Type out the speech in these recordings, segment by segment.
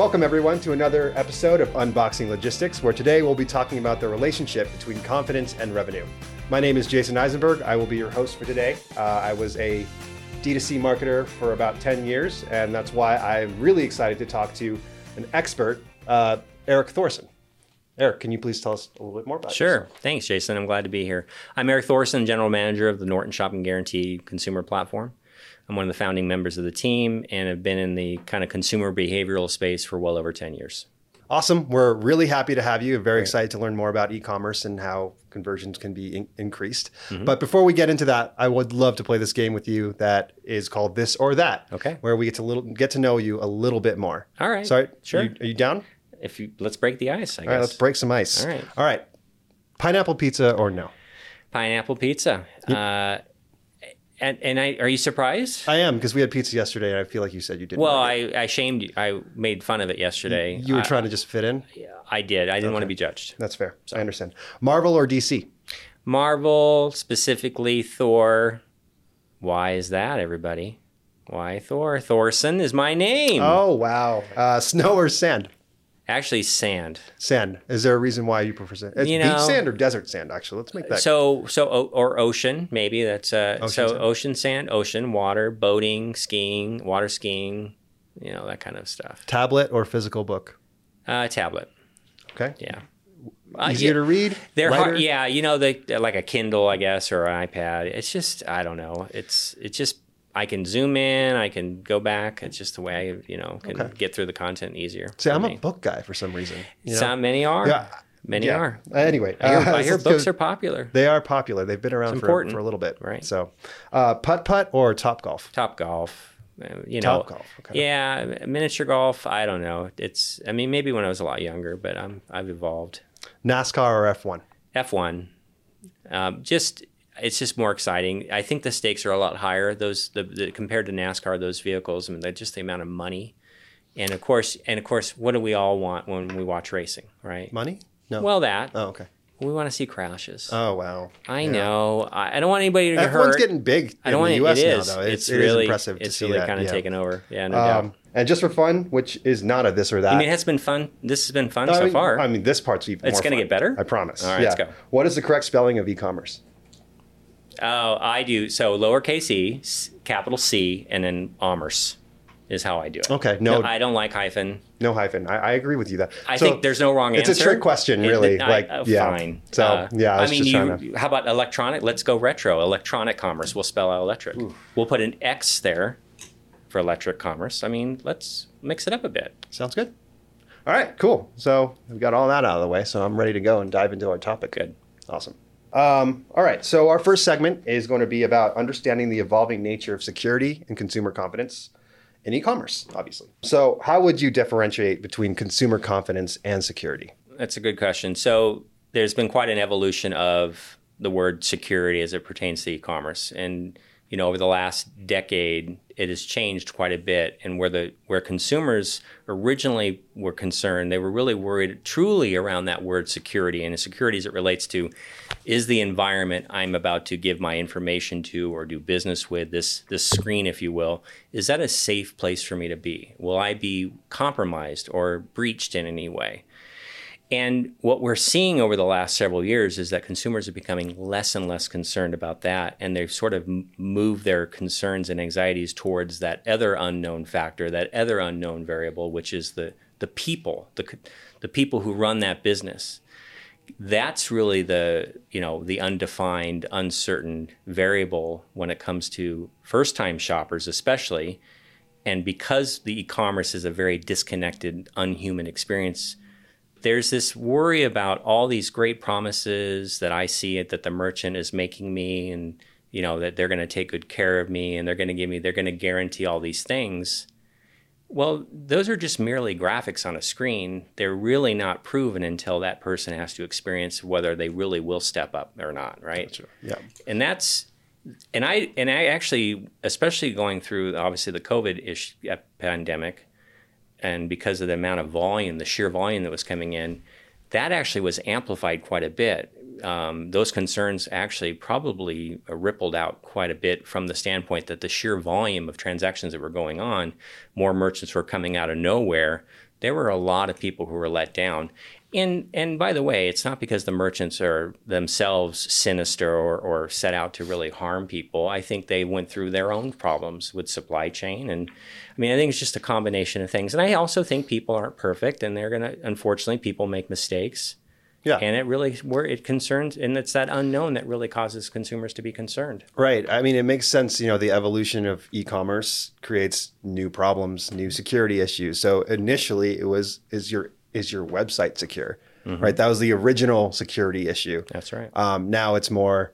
Welcome, everyone, to another episode of Unboxing Logistics, where today we'll be talking about the relationship between confidence and revenue. My name is Jason Eisenberg. I will be your host for today. Uh, I was a D2C marketer for about 10 years, and that's why I'm really excited to talk to an expert, uh, Eric Thorson. Eric, can you please tell us a little bit more about it? Sure. yourself? Thanks, Jason. I'm glad to be here. I'm Eric Thorson, General Manager of the Norton Shopping Guarantee consumer platform. I'm one of the founding members of the team and have been in the kind of consumer behavioral space for well over 10 years. Awesome. We're really happy to have you. Very excited to learn more about e-commerce and how conversions can be in- increased. Mm-hmm. But before we get into that, I would love to play this game with you that is called This or That. Okay. Where we get to little get to know you a little bit more. All right. Sorry. Sure. You, are you down? If you let's break the ice, I All guess. right. Let's break some ice. All right. All right. Pineapple pizza or no? Pineapple pizza. Uh, and and I are you surprised? I am because we had pizza yesterday, and I feel like you said you didn't. well. I, I shamed you. I made fun of it yesterday. you were I, trying to just fit in. I did. I didn't want to be judged. That's fair. I understand. Marvel or DC? Marvel, specifically Thor. Why is that, everybody? Why Thor? Thorson is my name. Oh wow. Uh, snow or sand? Actually, sand. Sand. Is there a reason why you prefer sand? It's You beach sand or desert sand? Actually, let's make that. So, so or ocean, maybe that's uh. Ocean so sand. ocean sand, ocean water, boating, skiing, water skiing, you know that kind of stuff. tablet or physical book? Uh, tablet, Okay. yeah. Uh, Easier yeah, to read. They're lighter? hard, yeah. You know, they like a Kindle, I guess, or an iPad. It's just, I don't know. It's, it's just, I can zoom in, I can go back. It's just the way I, you know, can Okay. get through the content easier. See, I'm me. a book guy for some reason. you know? Some many are. Yeah. Many Yeah. are. Anyway, I hear, uh, I hear books go- are popular. They are popular. They've been around for, for a little bit, right. So, uh, putt putt or Topgolf? Top golf. uh, You know, Topgolf, okay. Yeah, miniature golf. I don't know. It's. I mean, maybe when I was a lot younger, but I'm. I've evolved. NASCAR or F1? F1. Um, just it's just more exciting. I think the stakes are a lot higher. Those the, the compared to NASCAR, those vehicles. I mean, just the amount of money, and of course, and of course, what do we all want when we watch racing, right? Money? No. Well, that oh, okay. we want to see crashes. Oh, wow. I Yeah. know. I, I don't want anybody to get F1's hurt. getting big I don't in want the. U.S. It now, though. It's, it is really impressive to It's see really that. kind of yeah. taken over. Yeah, no doubt. Um, and just for fun, which is not a this or that. I mean, it has been fun. This has been fun I so mean- far. I mean, this part's even It's gonna get better? I promise. All right, yeah. let's go. What is the correct spelling of e-commerce? Oh, I do. So lowercase e, capital C, and then commerce is how I do it. Okay, no- I don't like hyphen. No hyphen. I, I agree with you that. I So, think there's no wrong it's answer. It's a trick question, It- really. I- like, uh, yeah. fine. So, Uh, yeah, I I, mean, just you, to. how about electronic? Let's go retro. Electronic commerce. We'll spell out electric. We'll put an X there for electric commerce. I mean, let's mix it up a bit. Sounds good. All right, cool. So we got all that out of the way. So I'm ready to go and dive into our topic. Good. Awesome. Um, all right. So our first segment is going to be about understanding the evolving nature of security and consumer confidence in e-commerce, obviously. So how would you differentiate between consumer confidence and security? That's a good question. So there's been quite an evolution of the word security as it pertains to e-commerce, and you know over the last decade, it has changed quite a bit. And where the where consumers originally were concerned, they were really worried truly around that word security and security as it relates to is the environment I'm about to give my information to or do business with this this screen, if you will, is that a safe place for me to be? Will I be compromised or breached in any way? And what we're seeing over the last several years is that consumers are becoming less and less concerned about that. And they've sort of moved their concerns and anxieties towards that other unknown factor, that other unknown variable, which is the, the people, the, the people who run that business. That's really the, you know, the undefined, uncertain variable when it comes to first time shoppers, especially. And because the e commerce is a very disconnected, unhuman experience, there's this worry about all these great promises that I see it that the merchant is making me and you know that they're going to take good care of me and they're going to give me they're going to guarantee all these things. Well, those are just merely graphics on a screen. They're really not proven until that person has to experience whether they really will step up or not, right? Yeah. and that's and I and I actually, especially going through obviously the COVID ish uh, pandemic, and because of the amount of volume, the sheer volume that was coming in, that actually was amplified quite a bit. Um, those concerns actually probably rippled out quite a bit from the standpoint that the sheer volume of transactions that were going on, more merchants were coming out of nowhere there were a lot of people who were let down. And and by the way, it's not because the merchants are themselves sinister or, or set out to really harm people. I think they went through their own problems with supply chain, and I mean, I think it's just a combination of things. And I also think people aren't perfect, and they're gonna unfortunately people make mistakes. Yeah. And it really where it concerns and it's that unknown that really causes consumers to be concerned. Right. I mean, it makes sense. You know, the evolution of e-commerce creates new problems, new security issues. So initially, it was is your is your website secure? Mm-hmm. Right. That was the original security issue. That's right. Um, now it's more.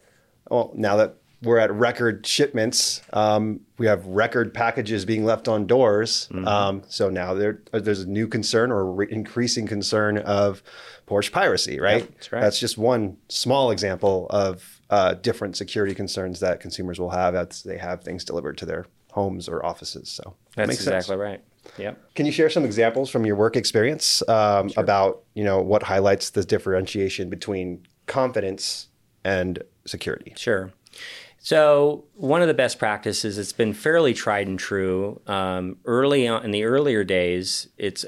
Well, now that we're at record shipments, um, we have record packages being left on doors. Mm-hmm. Um, so now there there's a new concern or re- increasing concern of porch piracy, right? That's right. That's just one small example of uh, different security concerns that consumers will have as they have things delivered to their homes or offices. So that's exactly sense. right. Yep. Can you share some examples from your work experience um, sure. about you know what highlights the differentiation between confidence and security? Sure. So one of the best practices, it's been fairly tried and true. Um, early on in the earlier days, it's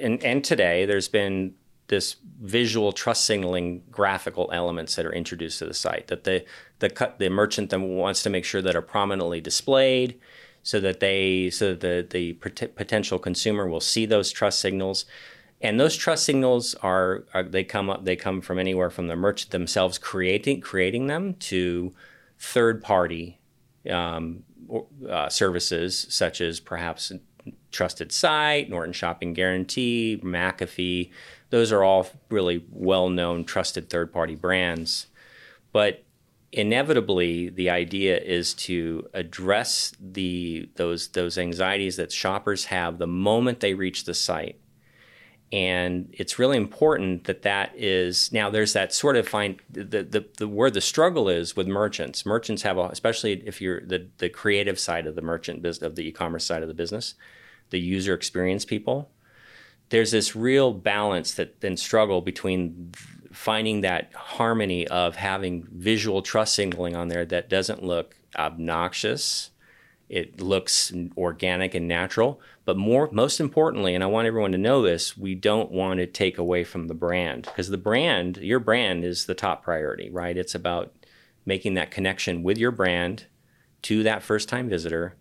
and, and today there's been this visual trust signaling graphical elements that are introduced to the site that the the the merchant then wants to make sure that are prominently displayed so that they so that the the potential consumer will see those trust signals and those trust signals are, are they come up they come from anywhere from the merchant themselves creating creating them to third party um, uh, services such as perhaps TrustedSite, Norton Shopping Guarantee, McAfee, those are all really well known, trusted third party brands. But inevitably, the idea is to address the those those anxieties that shoppers have the moment they reach the site. And it's really important that that is now. There's that sort of find the, the, the where the struggle is with merchants. Merchants have, a, especially if you're the the creative side of the merchant business of the e-commerce side of the business, the user experience people there's this real balance that then struggle between finding that harmony of having visual trust signaling on there that doesn't look obnoxious. It looks organic and natural. But more most importantly and i want everyone to know this we don't want to take away from the brand because the brand your brand is the top priority right? It's about making that connection with your brand to that first time visitor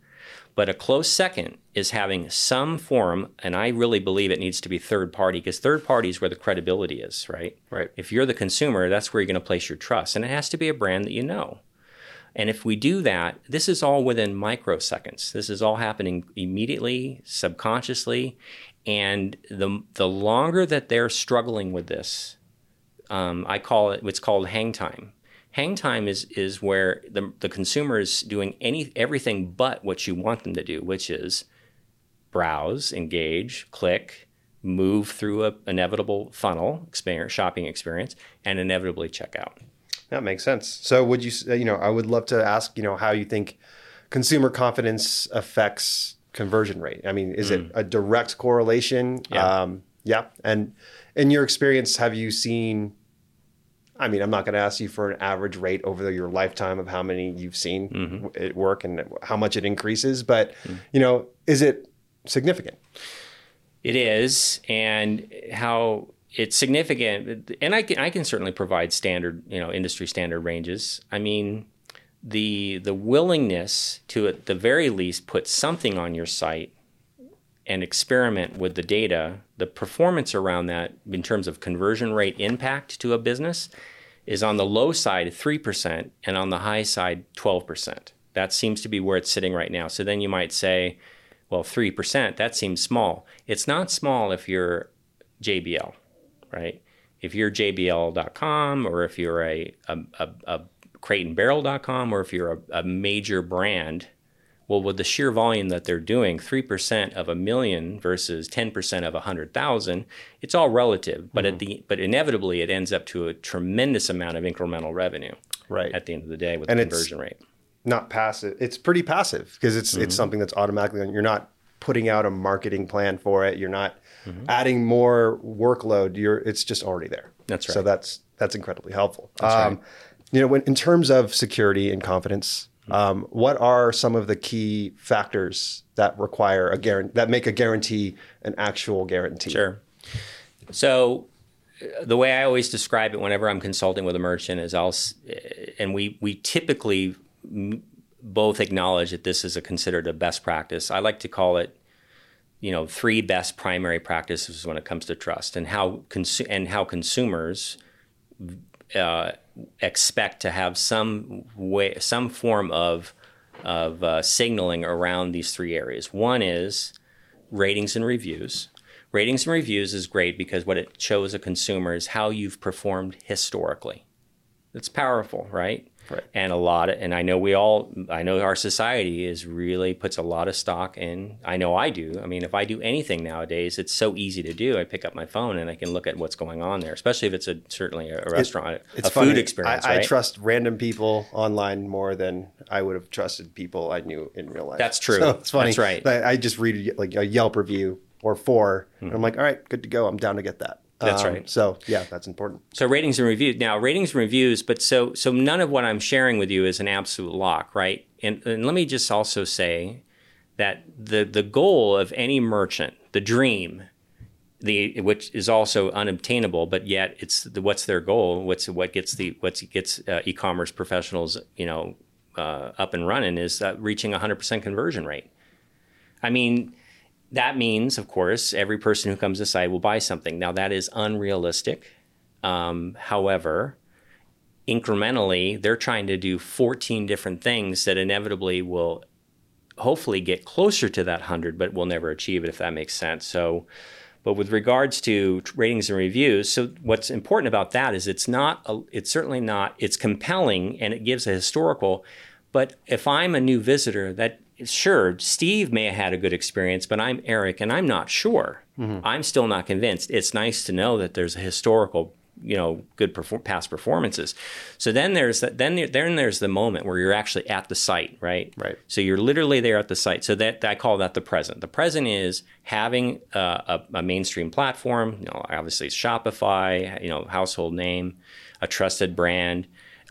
but a close second is having some form, and I really believe it needs to be third party because third party is where the credibility is, right? Right. If you're the consumer, that's where you're going to place your trust, and it has to be a brand that you know. And if we do that, this is all within microseconds. This is all happening immediately, subconsciously, and the the longer that they're struggling with this, um, I call it what's called hang time hang time is is where the, the consumer is doing any everything but what you want them to do, which is browse, engage, click, move through a inevitable funnel experience, shopping experience, and inevitably check out. That makes sense. So, would you you know I would love to ask you know how you think consumer confidence affects conversion rate. I mean, is mm. it a direct correlation? Yeah. Um, yeah. And in your experience, have you seen I mean, I'm not going to ask you for an average rate over your lifetime of how many you've seen mm-hmm. it work and how much it increases, but mm-hmm. you know, is it significant? It is, and how it's significant, and I can I can certainly provide standard, you know, industry standard ranges. I mean, the the willingness to at the very least put something on your site and experiment with the data, the performance around that in terms of conversion rate impact to a business is on the low side 3% and on the high side 12%. That seems to be where it's sitting right now. So then you might say, well, 3%, that seems small. It's not small if you're JBL, right? If you're JBL.com or if you're a, a, a, a crateandbarrel.com or if you're a, a major brand well, with the sheer volume that they're doing, 3% of a million versus 10% of a 100,000, it's all relative. But mm-hmm. at the but inevitably it ends up to a tremendous amount of incremental revenue. Right. At the end of the day with and the conversion rate. Not passive. It's pretty passive because it's mm-hmm. it's something that's automatically you're not putting out a marketing plan for it. You're not mm-hmm. adding more workload. You're it's just already there. That's right. So that's that's incredibly helpful. That's um, right. You know, when in terms of security and confidence, Um, what are some of the key factors that require a guarantee that make a guarantee an actual guarantee? Sure. So uh, the way I always describe it whenever I'm consulting with a merchant is I'll, and we we typically both acknowledge that this is a considered a best practice. I like to call it, you know, three best primary practices when it comes to trust and how consu- and how consumers uh, expect to have some way, some form of of uh, signaling around these three areas. One is ratings and reviews. Ratings and reviews is great because what it shows a consumer is how you've performed historically. It's powerful, right? Right. And a lot of, and I know we all, I know our society is really puts a lot of stock in. I know I do. I mean, if I do anything nowadays, it's so easy to do. I pick up my phone and I can look at what's going on there, especially if it's a certainly a, restaurant, it's a funny. food experience. I, right? I trust random people online more than I would have trusted people I knew in real life. That's true. So it's funny. That's right. I, I just read like a Yelp review or 4 and I'm like, all right, good to go. I'm down to get that. That's Um, right. So yeah, that's important. So ratings and reviews. Now ratings and reviews, but so so none of what I'm sharing with you is an absolute lock, right? And, and let me just also say that the the goal of any merchant, the dream, the which is also unobtainable, but yet it's the, what's their goal? What's what gets the what gets uh, e-commerce professionals, you know, uh, up and running is uh, reaching a hundred percent conversion rate. I mean, that means, of course, every person who comes to will buy something. Now, that is unrealistic. Um, however, incrementally, they're trying to do 14 different things that inevitably will hopefully get closer to that 100, but will never achieve it, if that makes sense. So, but with regards to ratings and reviews, so what's important about that is it's not, a, it's certainly not, it's compelling and it gives a historical. But if I'm a new visitor, that sure, Steve may have had a good experience, but I'm Eric and I'm not sure. I'm still not convinced. It's nice to know that there's a historical, you know, good perform- past performances. So then there's that, then there, then there's the moment where you're actually at the site, right? Right. So you're literally there at the site. So that I call that the present. The present is having uh, a, a mainstream platform. You know, obviously it's Shopify. You know, household name, a trusted brand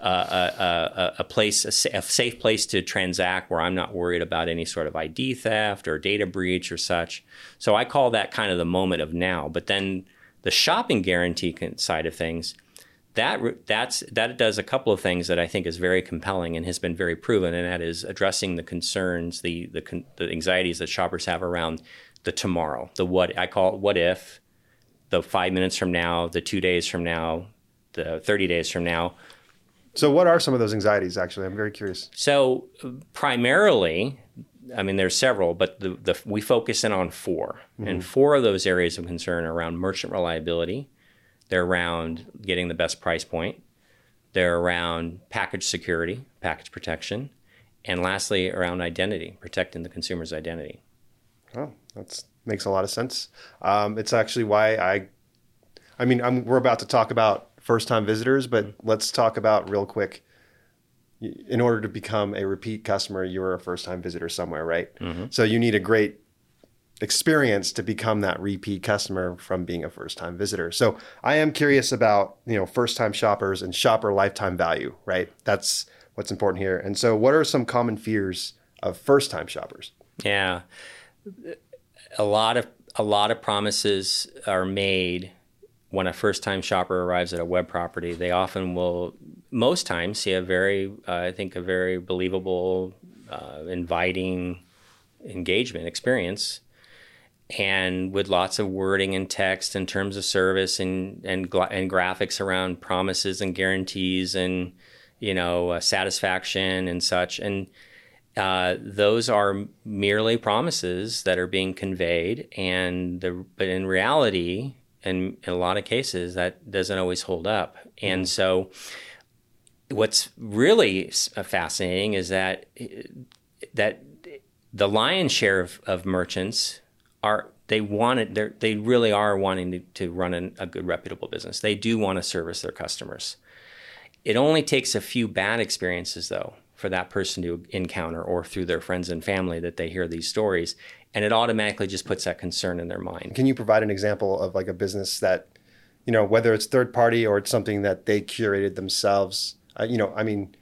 a, a, a, place, a, a safe place to transact where I'm not worried about any sort of ID theft or data breach or such. So I call that kind of the moment of now. But then the shopping guarantee side of things, that that's that does a couple of things that I think is very compelling and has been very proven, and that is addressing the concerns, the the, the anxieties that shoppers have around the tomorrow, the what I call it what if, the five minutes from now, the two days from now, the thirty days from now. So what are some of those anxieties? Actually, I'm very curious. So primarily, I mean, there's several, but the, the we focus in on 4 and four of those areas of concern are around merchant reliability. They're around getting the best price point. They're around package security, package protection, and lastly, around identity, protecting the consumer's identity. Oh, that makes a lot of sense. Um, it's actually why I, I mean, I'm, we're about to talk about first-time visitors, but let's talk about real quick. In order to become a repeat customer, you're a first-time visitor somewhere, right? Mm-hmm. So you need a great experience to become that repeat customer from being a first-time visitor. So I am curious about you know first-time shoppers and shopper lifetime value, right? That's what's important here. And so, what are some common fears of first-time shoppers? Yeah, a lot of a lot of promises are made when a first-time shopper arrives at a web property. They often will, most times, see a very, uh, I think, a very believable, uh, inviting engagement experience, and with lots of wording and text in terms of service and and and graphics around promises and guarantees and you know uh, satisfaction and such and uh, those are merely promises that are being conveyed, and the but in reality, in, in a lot of cases, that doesn't always hold up. And so, what's really uh, fascinating is that that the lion's share of, of merchants are they want it they're- they really are wanting to, to run an, a good reputable business. They do want to service their customers. It only takes a few bad experiences though for that person to encounter or through their friends and family that they hear these stories and it automatically just puts that concern in their mind Can you provide an example of like a business that, you know, whether it's third party or it's something that they curated themselves? Uh, you know, I mean,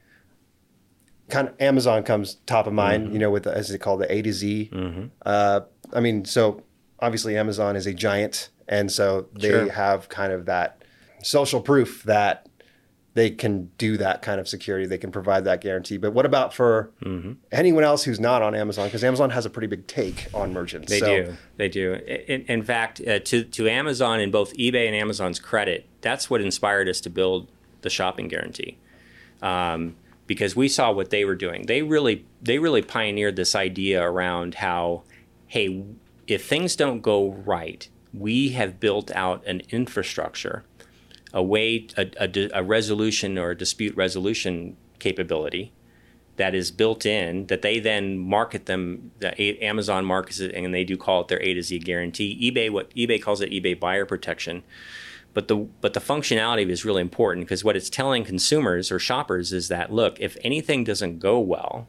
kind of Amazon comes top of mind, Mm-hmm. you know, with the, as they call the A to Z. Uh, I mean, so obviously Amazon is a giant, and so they Sure. have kind of that social proof that they can do that kind of security. They can provide that guarantee. But what about for Mm-hmm. anyone else who's not on Amazon? Because Amazon has a pretty big take on merchants. They So- do. They do. In, in fact, uh, to to Amazon and both eBay and Amazon's credit, that's what inspired us to build the shopping guarantee, um, because we saw what they were doing. They really they really pioneered this idea around how, hey, if things don't go right, we have built out an infrastructure, a way, a, a, a resolution or a dispute resolution capability that is built in that they then market them Amazon markets it and they do call it their A to Z guarantee. eBay what eBay calls it eBay buyer protection. But the but the functionality is really important because what it's telling consumers or shoppers is that look, if anything doesn't go well,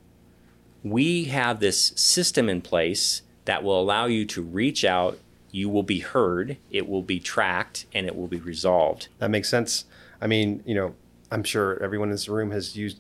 we have this system in place that will allow you to reach out, you will be heard, it will be tracked, and it will be resolved. That makes sense. I mean, you know, I'm sure everyone in this room has used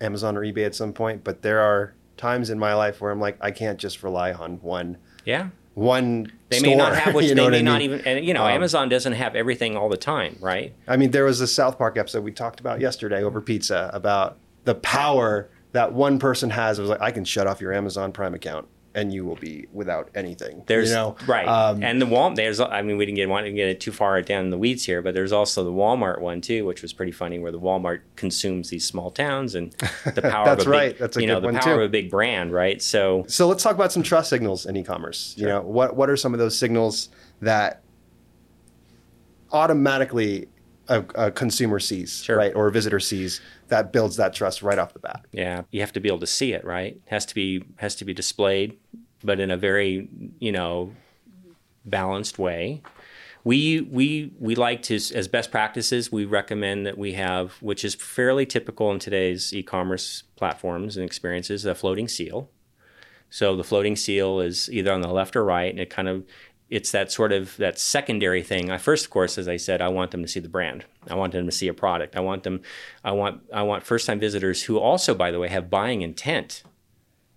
Amazon or eBay at some point, but there are times in my life where I'm like, I can't just rely on one Yeah. one. They store, may not have which you they know what may I not even and you know, Um, Amazon doesn't have everything all the time, right? I mean, there was a South Park episode we talked about yesterday over pizza about the power that one person has. It was like, I can shut off your Amazon Prime account and you will be without anything. There's you know? right, Um, and the Walmart. There's, I mean, we didn't get want to get it too far down in the weeds here, but there's also the Walmart one too, which was pretty funny, where the Walmart consumes these small towns and the power. That's of a big, right. That's a you know the power too. of a big brand, right? So So let's talk about some trust signals in e-commerce. You know, what what are some of those signals that automatically a, a consumer sees, Sure. right, or a visitor sees that builds that trust right off the bat? yeah, you have to be able to see it, right? It has to be has to be displayed, but in a very you know balanced way. We we we like to as best practices. We recommend that we have, which is fairly typical in today's e-commerce platforms and experiences, a floating seal. So the floating seal is either on the left or right, and it kind of it's that sort of that secondary thing. I first, of course, as I said, I want them to see the brand. I want them to see a product. I want them. I want I want first time visitors who also, by the way, have buying intent.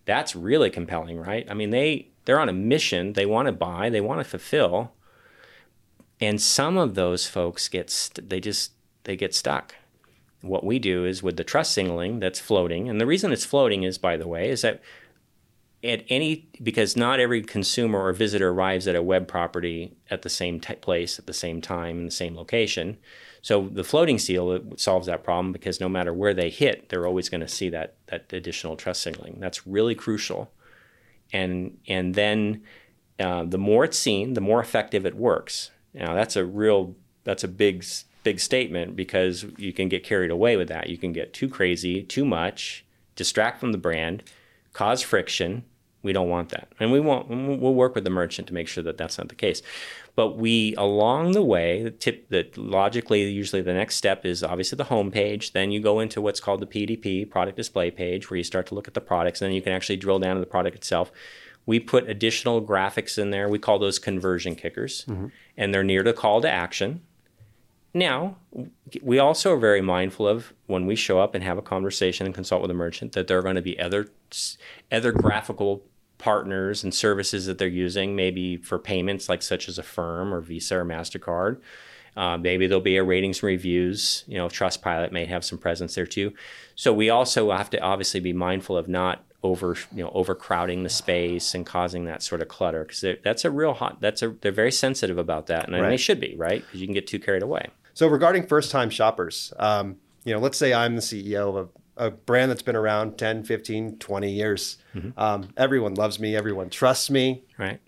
That's really compelling, right? I mean, they they're on a mission. They want to buy. They want to fulfill. And some of those folks get st- they just they get stuck. What we do is with the trust signaling that's floating, and the reason it's floating is, by the way, is that at any because not every consumer or visitor arrives at a web property at the same t- place at the same time in the same location. So the floating seal solves that problem because no matter where they hit, they're always going to see that that additional trust signaling. That's really crucial. And and then uh, the more it's seen, the more effective it works. Now that's a real that's a big big statement because you can get carried away with that. You can get too crazy, too much, distract from the brand, cause friction. We don't want that, and we won't. We'll work with the merchant to make sure that that's not the case. But we, along the way, the tip that logically, usually the next step is obviously the home page. Then you go into what's called the PDP, product display page, where you start to look at the products, and then you can actually drill down to the product itself. We put additional graphics in there. We call those conversion kickers, mm-hmm. and they're near the call to action. Now, we also are very mindful of when we show up and have a conversation and consult with a merchant that there are going to be other other graphical partners and services that they're using, maybe for payments like such as Affirm or Visa or Mastercard. Uh, maybe there'll be a ratings and reviews. You know, Trustpilot may have some presence there too. So we also have to obviously be mindful of not over you know overcrowding the space and causing that sort of clutter because that's a real hot. That's a they're very sensitive about that, and Right. they should be right because you can get too carried away. So regarding first-time shoppers, um, you know, let's say I'm the CEO of a, a brand that's been around 10, 15, 20 years. Mm-hmm. Um, everyone loves me. Everyone trusts me. Right.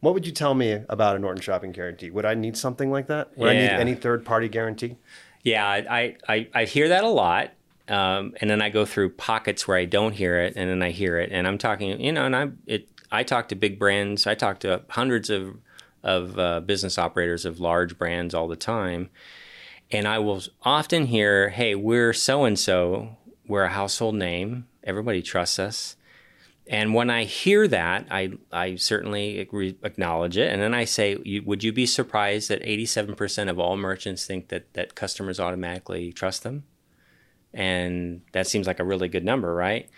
What would you tell me about a Norton shopping guarantee? Would I need something like that? Would I need any third-party guarantee? Yeah, I, I, I hear that a lot. Um, and then I go through pockets where I don't hear it, and then I hear it. And I'm talking, you know, and I it I talk to big brands. I talk to hundreds of of uh, business operators of large brands all the time, and I will often hear, "Hey, we're so and so. We're a household name. Everybody trusts us." And when I hear that, I, I certainly acknowledge it. And then I say, would you be surprised that 87% of all merchants think that, that customers automatically trust them? And that seems like a really good number, right?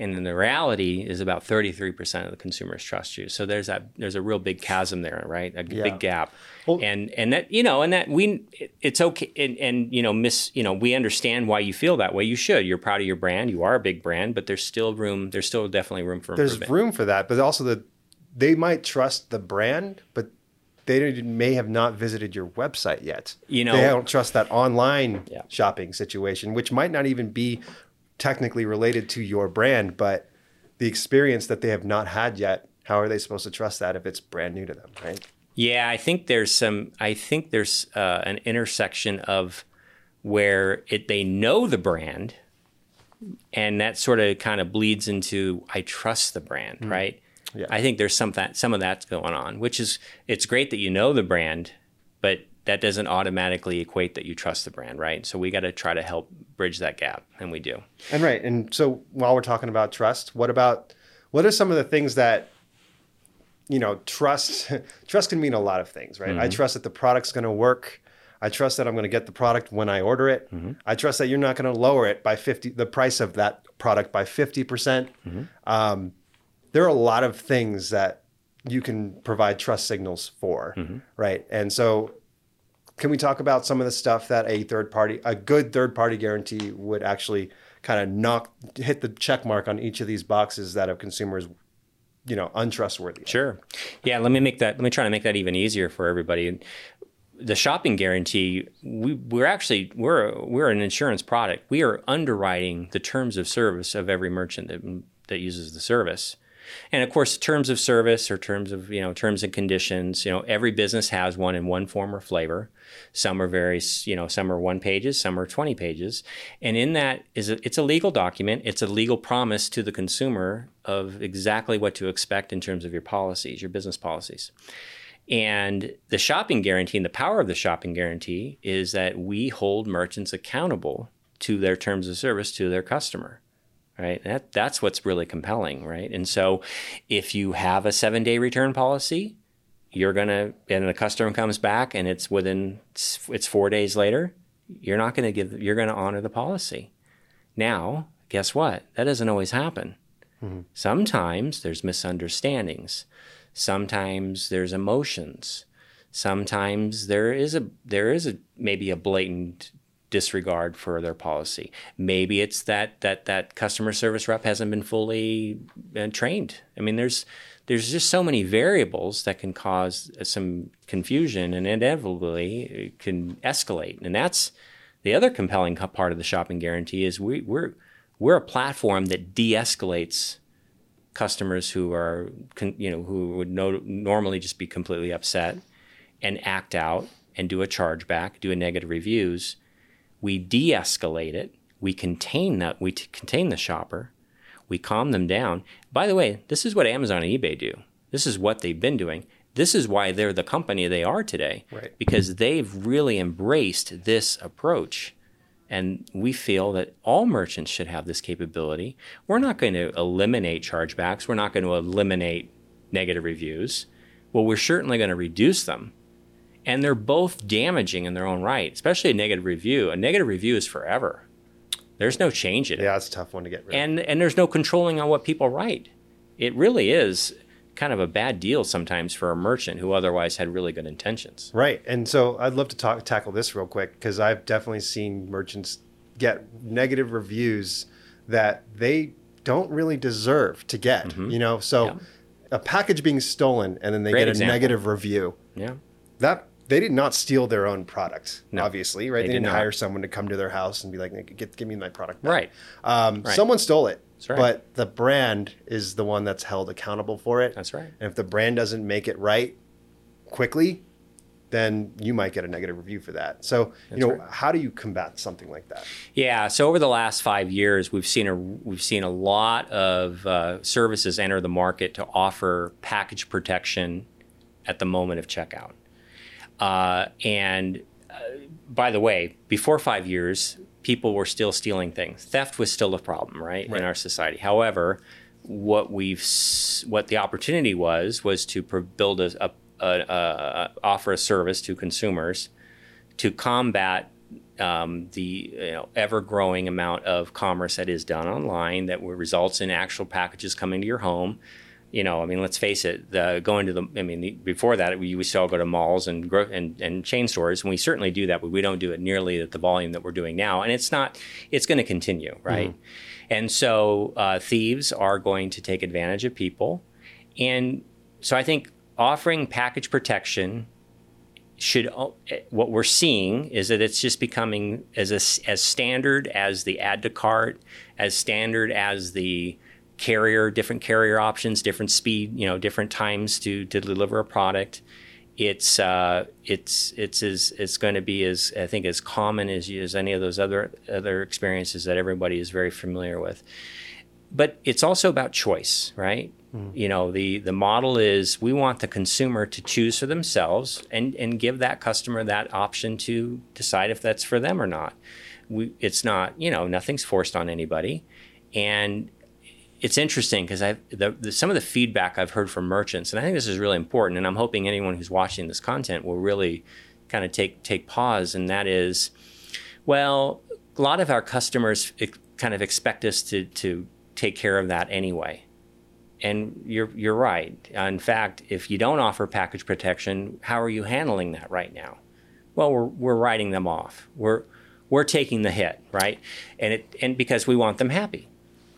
And then the reality is about 33% of the consumers trust you. So there's that there's a real big chasm there right? A Yeah. big gap. Well- and and that you know and that we it's okay and, and you know miss you know we understand why you feel that way. You should. You're proud of your brand. You are a big brand but there's still room there's still definitely room for There's room for that, but also the they might trust the brand, but they may have not visited your website yet. You know- they don't trust that online Yeah. shopping situation, which might not even be technically related to your brand, but the experience that they have not had yet. How are they supposed to trust that if it's brand new to them, right? Yeah, I think there's some. I think there's uh, an intersection of where it they know the brand, and that sort of kind of bleeds into I trust the brand, right? Yeah. I think there's some that some of that's going on, which is it's great that you know the brand, but that doesn't automatically equate that you trust the brand, right? So we got to try to help bridge that gap, and we do. And right. And so while we're talking about trust, what about what are some of the things that you know, trust trust can mean a lot of things, right? I mm-hmm. trust that the product's going to work. I trust that I'm going to get the product when I order it. Mm-hmm. I trust that you're not going to lower it by 50 the price of that product by 50%. percent mm-hmm. Um, there are a lot of things that you can provide trust signals for, right? And so can we talk about some of the stuff that a third party, a good third party guarantee would actually kind of knock, hit the check mark on each of these boxes that a consumer's, you know, untrustworthy? Sure. Yeah, let me make that let me try to make that even easier for everybody. The shopping guarantee, we, we're actually we're we're an insurance product. We are underwriting the terms of service of every merchant that that uses the service. And of course, terms of service or terms of you know terms and conditions. You know, every business has one in one form or flavor. Some are very you know some are one pages, some are twenty pages, and in that is a, it's a legal document. It's a legal promise to the consumer of exactly what to expect in terms of your policies, your business policies. And the shopping guarantee and the power of the shopping guarantee is that we hold merchants accountable to their terms of service to their customer right? That that's what's really compelling, right? And so, if you have a seven day return policy, you're gonna and the customer comes back and it's within it's four days later, you're not gonna give you're gonna honor the policy. Now, guess what? That doesn't always happen. Mm-hmm. Sometimes there's misunderstandings. Sometimes there's emotions. Sometimes there is a there is a maybe a blatant disregard for their policy. Maybe it's that that that customer service rep hasn't been fully uh, trained. I mean, there's there's just so many variables that can cause some confusion and inevitably it can escalate. And that's the other compelling part of the shopping guarantee is we, we're we're a platform that de-escalates customers who are you know who would no, normally just be completely upset and act out and do a chargeback, do a negative reviews we de-escalate it. We contain that we t- contain the shopper. We calm them down. By the way this is what amazon and ebay do. This is what they've been doing. This is why they're the company they are today. Right. because they've really embraced this approach. And we feel that all merchants should have this capability. We're not going to eliminate chargebacks. We're not going to eliminate negative reviews. Well we're certainly going to reduce them and they're both damaging in their own right, especially a negative review. A negative review is forever. There's no change in it. Yeah, it's a tough one to get rid of. And and there's no controlling on what people write. It really is kind of a bad deal sometimes for a merchant who otherwise had really good intentions. Right. And so I'd love to talk tackle this real quick because I've definitely seen merchants get negative reviews that they don't really deserve to get. You know, so Mm-hmm. Yeah. a package being stolen and then they Great get a example. negative review. Yeah. That they did not steal their own product, No, obviously, right? They, they did didn't not. hire someone to come to their house and be like, "Get, give me my product." Back. Right. Um, Right. Someone stole it, right. but the brand is the one that's held accountable for it. That's right. And if the brand doesn't make it right quickly, then you might get a negative review for that. So, you know, right. how do you combat something like that? Yeah. So over the last five years, we've seen a we've seen a lot of uh, services enter the market to offer package protection at the moment of checkout. Uh, and uh, by the way, before five years, people were still stealing things. Theft was still a problem, right, Right. in our society. However, what we've what the opportunity was was to build a, a, a, a offer a service to consumers to combat um, the you know, ever growing amount of commerce that is done online that results in actual packages coming to your home. You know, I mean, let's face it. The, going to the, I mean, the, before that, we to all go to malls and, and and chain stores, and we certainly do that, but we don't do it nearly at the volume that we're doing now. And it's not, it's going to continue, right? Mm-hmm. And so uh, thieves are going to take advantage of people, and so I think offering package protection should what we're seeing is that it's just becoming as a, as standard as the add to cart, as standard as the carrier, different carrier options, different speed, you know, different times to to deliver a product. It's uh, it's it's as it's going to be as I think as common as as any of those other other experiences that everybody is very familiar with. But it's also about choice, right? Mm. You know, the the model is we want the consumer to choose for themselves and and give that customer that option to decide if that's for them or not. We, it's not, you know, nothing's forced on anybody, and it's interesting because I the, the, some of the feedback I've heard from merchants, and I think this is really important, and I'm hoping anyone who's watching this content will really kind of take take pause, and that is, well, a lot of our customers kind of expect us to to take care of that anyway and you're you're right. In fact, if you don't offer package protection, how are you handling that right now? Well, we're we're writing them off. We're we're taking the hit, right? And it and because we want them happy.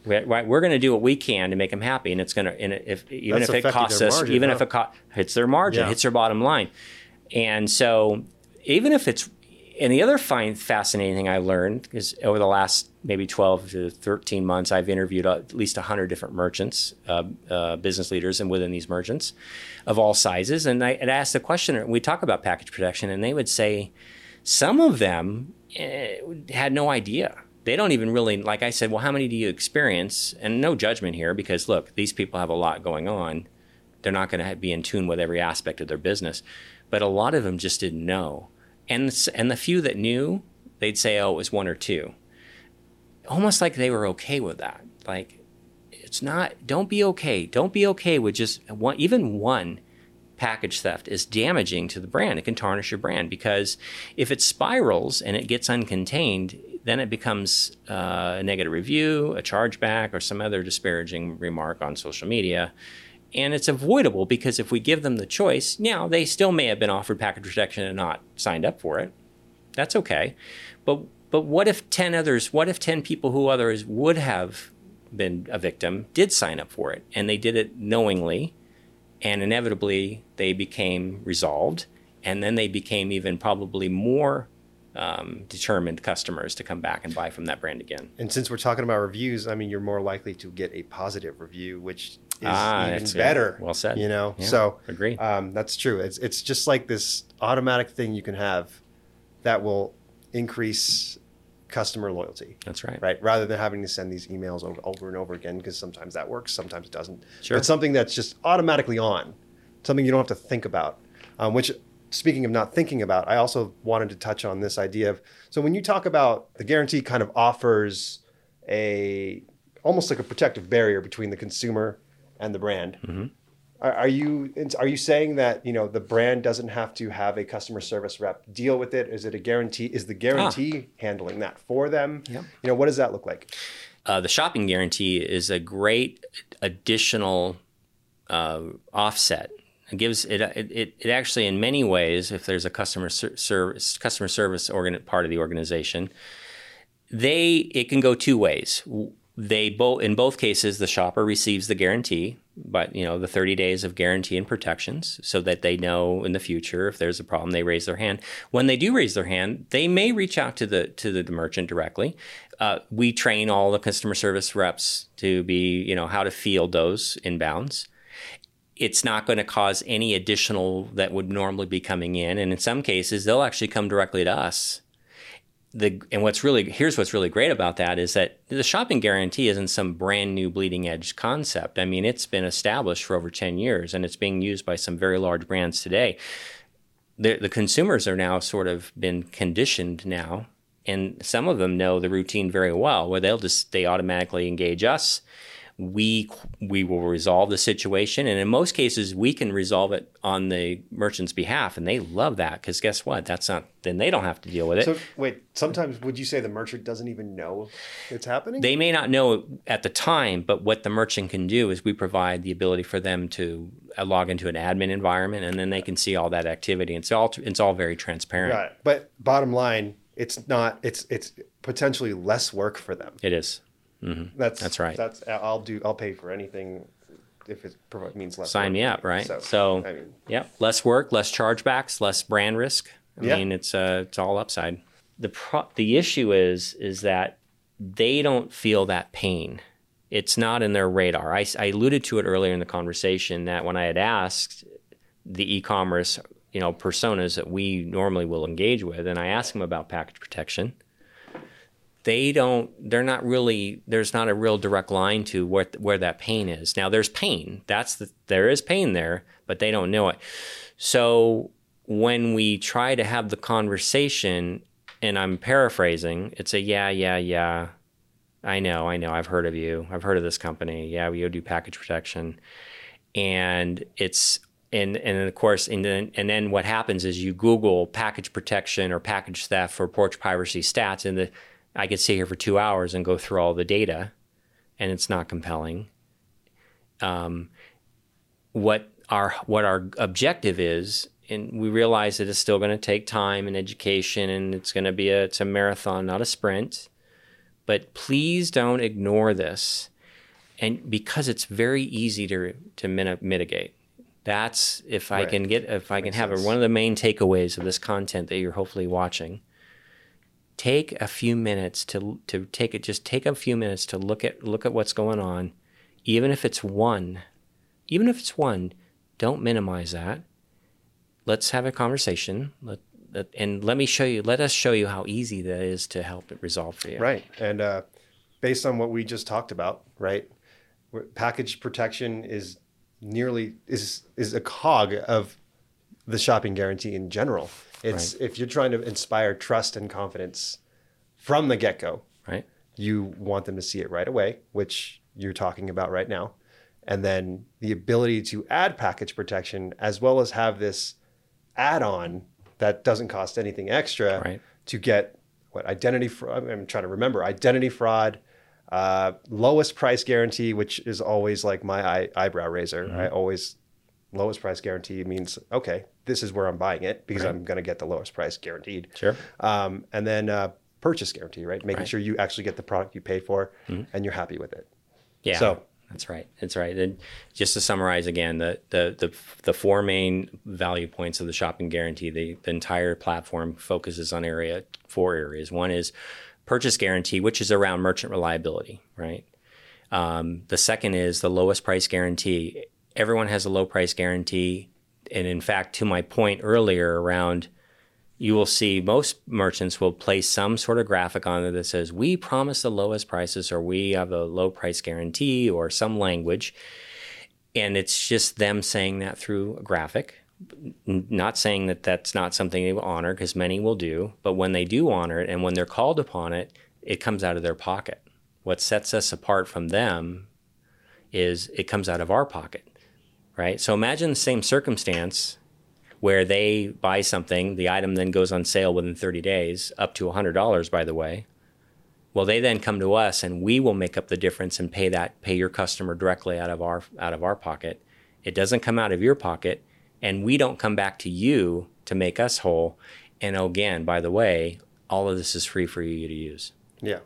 Right, we're going to do what we can to make them happy, and it's going to, and if even That's if it costs us, margin, even huh? if it co- hits their margin, yeah. hits their bottom line, and so even if it's and the other fine, fascinating thing I learned is over the last maybe 12 to 13 months, I've interviewed at least 100 different merchants, uh, uh, business leaders, and within these merchants of all sizes. And I asked the question, we talk about package protection, and they would say some of them eh, had no idea. They don't even really, like I said, well, how many do you experience? And no judgment here because look, these people have a lot going on. They're not going to be in tune with every aspect of their business. But a lot of them just didn't know and and the few that knew, they'd say, "Oh, it was one or two. Almost like they were okay with that. Like it's not. Don't be okay. Don't be okay with just one, even one package theft is damaging to the brand. It can tarnish your brand because if it spirals and it gets uncontained, then it becomes uh, a negative review, a chargeback, or some other disparaging remark on social media and it's avoidable because if we give them the choice, now they still may have been offered package protection and not signed up for it. That's okay. But but what if 10 others, what if 10 people who others would have been a victim did sign up for it and they did it knowingly and inevitably they became resolved and then they became even probably more um, determined customers to come back and buy from that brand again. And since we're talking about reviews, I mean, you're more likely to get a positive review, which is ah, even better. Well said. You know, yeah, so agree. Um, that's true. It's it's just like this automatic thing you can have that will increase customer loyalty. That's right. Right. Rather than having to send these emails over, over and over again, because sometimes that works, sometimes it doesn't. Sure. But something that's just automatically on, something you don't have to think about. Um, which, speaking of not thinking about, I also wanted to touch on this idea of so when you talk about the guarantee, kind of offers a almost like a protective barrier between the consumer and the brand. Mm-hmm. Are, are, you are you saying that you know the brand doesn't have to have a customer service rep deal with it? Is it a guarantee? Is the guarantee ah. handling that for them? Yep. You know what does that look like? Uh, the shopping guarantee is a great additional uh, offset. It gives it, it it actually in many ways, if there's a customer ser- service customer service organ- part of the organization, they it can go two ways they both in both cases the shopper receives the guarantee but you know the 30 days of guarantee and protections so that they know in the future if there's a problem they raise their hand. When they do raise their hand they may reach out to the to the, the merchant directly. Uh, we train all the customer service reps to be you know how to field those inbounds it's not going to cause any additional that would normally be coming in and in some cases they'll actually come directly to us the and what's really here's what's really great about that is that the shopping guarantee isn't some brand new bleeding edge concept. I mean, it's been established for over 10 years and it's being used by some very large brands today. The, the consumers are now sort of been conditioned now and some of them know the routine very well where they'll just they automatically engage us we we will resolve the situation and in most cases we can resolve it on the merchant's behalf and they love that because guess what that's not then they don't have to deal with it So wait, sometimes would you say the merchant doesn't even know it's happening? they may not know at the time but what the merchant can do is we provide the ability for them to uh, log into an admin environment and then they can see all that activity it's all it's all very transparent it. But bottom line, it's not. It's it's potentially less work for them. it is That's That's right. That's I'll do. I'll pay for anything if it means less. sign work. me up right So, so, I mean, Yep, less work, less chargebacks, less brand risk. I Yeah. mean, it's uh, it's all upside. The pro- the issue is is that they don't feel that pain. It's not in their radar. I, I alluded to it earlier in the conversation that when I had asked the e-commerce, you know, personas that we normally will engage with, and I asked them about package protection, they don't. They're not really. There's not a real direct line to where where that pain is. Now, there's pain. That's the there is pain there, but they don't know it. So when we try to have the conversation, and I'm paraphrasing, it's a yeah, yeah, yeah. I know, I know. I've heard of you. I've heard of this company. Yeah, we do package protection, and it's and and of course, and then and then what happens is you Google package protection or package theft or porch piracy stats, and the I could sit here for two hours and go through all the data, and it's not compelling. Um, what our what our objective is, and we realize that it's still going to take time and education, and it's going to be a it's a marathon, not a sprint. But please don't ignore this, and because it's very easy to to mitigate. That's if I Right. can get if I can have a, one of the main takeaways of this content that you're hopefully watching. Take a few minutes to to take it. Just take a few minutes to look at look at what's going on, even if it's one, even if it's one. Don't minimize that. Let's have a conversation. Let, let, and let me show you. Let us show you how easy that is to help it resolve for you. right. And uh, based on what we just talked about, right, package protection is nearly is is a cog of the shopping guarantee in general. It's if you're trying to inspire trust and confidence from the get go, Right. you want them to see it right away, which you're talking about right now. And then the ability to add package protection as well as have this add on that doesn't cost anything extra Right. to get what identity fraud. I'm trying to remember identity fraud, uh, lowest price guarantee, which is always like my eye, eyebrow raiser. I always lowest price guarantee means okay, this is where I'm buying it because I'm going to get the lowest price guaranteed. Sure. Um, and then uh, purchase guarantee, right? Making Right. sure you actually get the product you paid for and you're happy with it. Yeah. So- that's right. That's right. And just to summarize again, the the the, the four main value points of the shopping guarantee, the, the entire platform focuses on area four areas. One is purchase guarantee, which is around merchant reliability, right? Um, the second is the lowest price guarantee. Everyone has a low price guarantee. And in fact, to my point earlier around you will see most merchants will place some sort of graphic on there that says, We promise the lowest prices, or we have a low price guarantee, or some language. And it's just them saying that through a graphic, not saying that that's not something they will honor, because many will do. But when they do honor it and when they're called upon it, it comes out of their pocket. What sets us apart from them is it comes out of our pocket, right? So imagine the same circumstance where they buy something, the item then goes on sale within 30 days, up to $100, by the way. Well, they then come to us and we will make up the difference and pay that pay your customer directly out of our out of our pocket. It doesn't come out of your pocket and we don't come back to you to make us whole. And again, by the way, all of this is free for you to use. Yeah.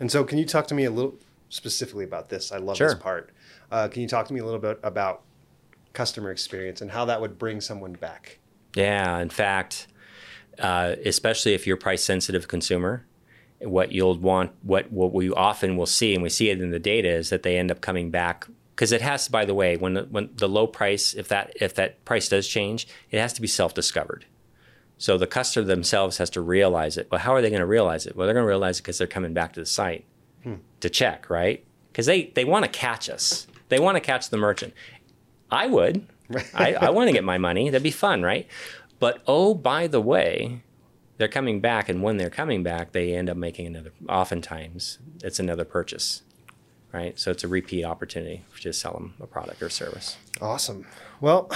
And so, can you talk to me a little specifically about this? I love Sure. this part. Uh, can you talk to me a little bit about customer experience and how that would bring someone back? Yeah, in fact, uh, especially if you're a price sensitive consumer, what you'll want, what what we often will see, and we see it in the data, is that they end up coming back because it has. By the way, when the, when the low price, if that if that price does change, it has to be self discovered. So the customer themselves has to realize it. But how are they going to realize it? Well, they're going to realize it because they're coming back to the site to check, right? Because they they want to catch us. They want to catch the merchant. I would. I, I want to get my money. That'd be fun, right? But oh, by the way, they're coming back, and when they're coming back, they end up making another. Oftentimes, it's another purchase, right? So it's a repeat opportunity to sell them a product or service. Awesome. Well,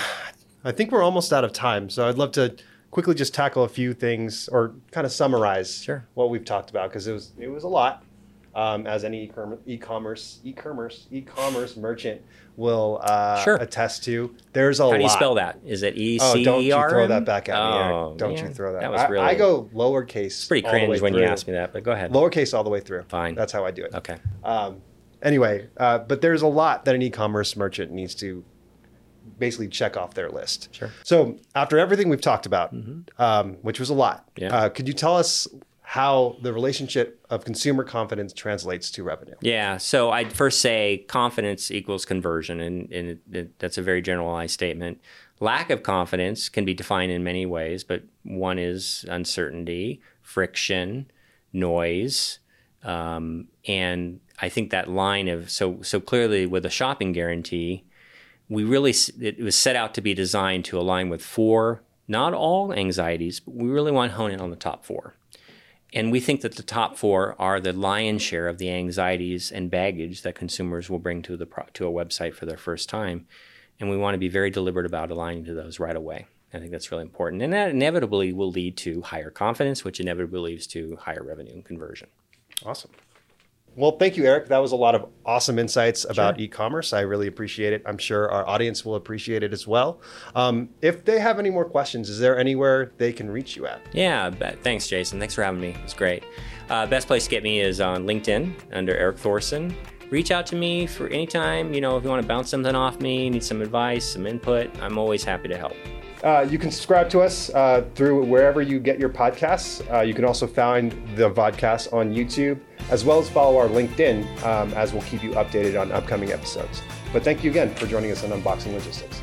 I think we're almost out of time, so I'd love to quickly just tackle a few things or kind of summarize Sure. what we've talked about because it was it was a lot. Um, as any e-com- e-commerce e-commerce e-commerce merchant will uh, Sure. attest to, there's a lot. How do you spell that? Is it E Oh, C don't E you throw that back at me! Oh, Don't man. you throw that? That was I, really I go lowercase. It's pretty cringe when you ask me that, but go ahead. Lowercase all the way through. Fine. That's how I do it. Okay. Um, anyway, uh, but there's a lot that an e-commerce merchant needs to basically check off their list. Sure. So after everything we've talked about, um, which was a lot, Yeah. uh, could you tell us how the relationship of consumer confidence translates to revenue? Yeah. So I'd first say confidence equals conversion, and, and it, it, that's a very generalized statement. Lack of confidence can be defined in many ways, but one is uncertainty, friction, noise, um, and I think that line of so so clearly with a shopping guarantee, we really it was set out to be designed to align with four, not all anxieties, but we really want to hone in on the top four. And we think that the top four are the lion's share of the anxieties and baggage that consumers will bring to the pro- to a website for their first time, and we want to be very deliberate about aligning to those right away. I think that's really important, and that inevitably will lead to higher confidence, which inevitably leads to higher revenue and conversion. Awesome. Well, thank you, Eric. That was a lot of awesome insights about e-commerce. I really appreciate it. I'm sure our audience will appreciate it as well. Um, if they have any more questions, is there anywhere they can reach you at? Yeah, but thanks, Jason. Thanks for having me. It's great. Uh, best place to get me is on LinkedIn under Eric Thorson. Reach out to me for any time. You know, if you want to bounce something off me, need some advice, some input, I'm always happy to help. Uh, you can subscribe to us uh, through wherever you get your podcasts. Uh, you can also find the podcast on YouTube, as well as follow our LinkedIn, um, as we'll keep you updated on upcoming episodes. But thank you again for joining us on Unboxing Logistics.